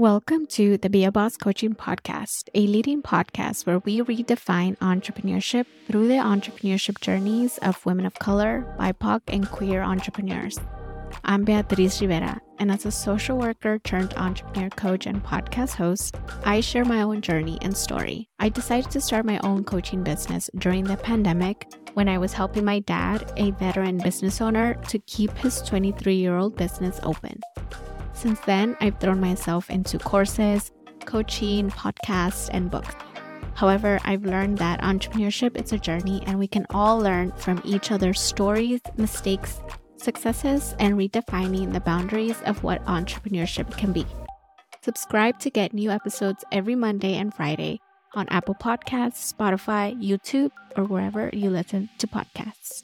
Welcome to the Be a Boss Coaching Podcast, a leading podcast where we redefine entrepreneurship through the entrepreneurship journeys of women of color, BIPOC, and queer entrepreneurs. I'm Beatriz Rivera, and as a social worker turned entrepreneur coach and podcast host, I share my own journey and story. I decided to start my own coaching business during the pandemic when I was helping my dad, a veteran business owner, to keep his 23 year old business open. Since then, I've thrown myself into courses, coaching, podcasts, and books. However, I've learned that entrepreneurship is a journey and we can all learn from each other's stories, mistakes, successes, and redefining the boundaries of what entrepreneurship can be. Subscribe to get new episodes every Monday and Friday on Apple Podcasts, Spotify, YouTube, or wherever you listen to podcasts.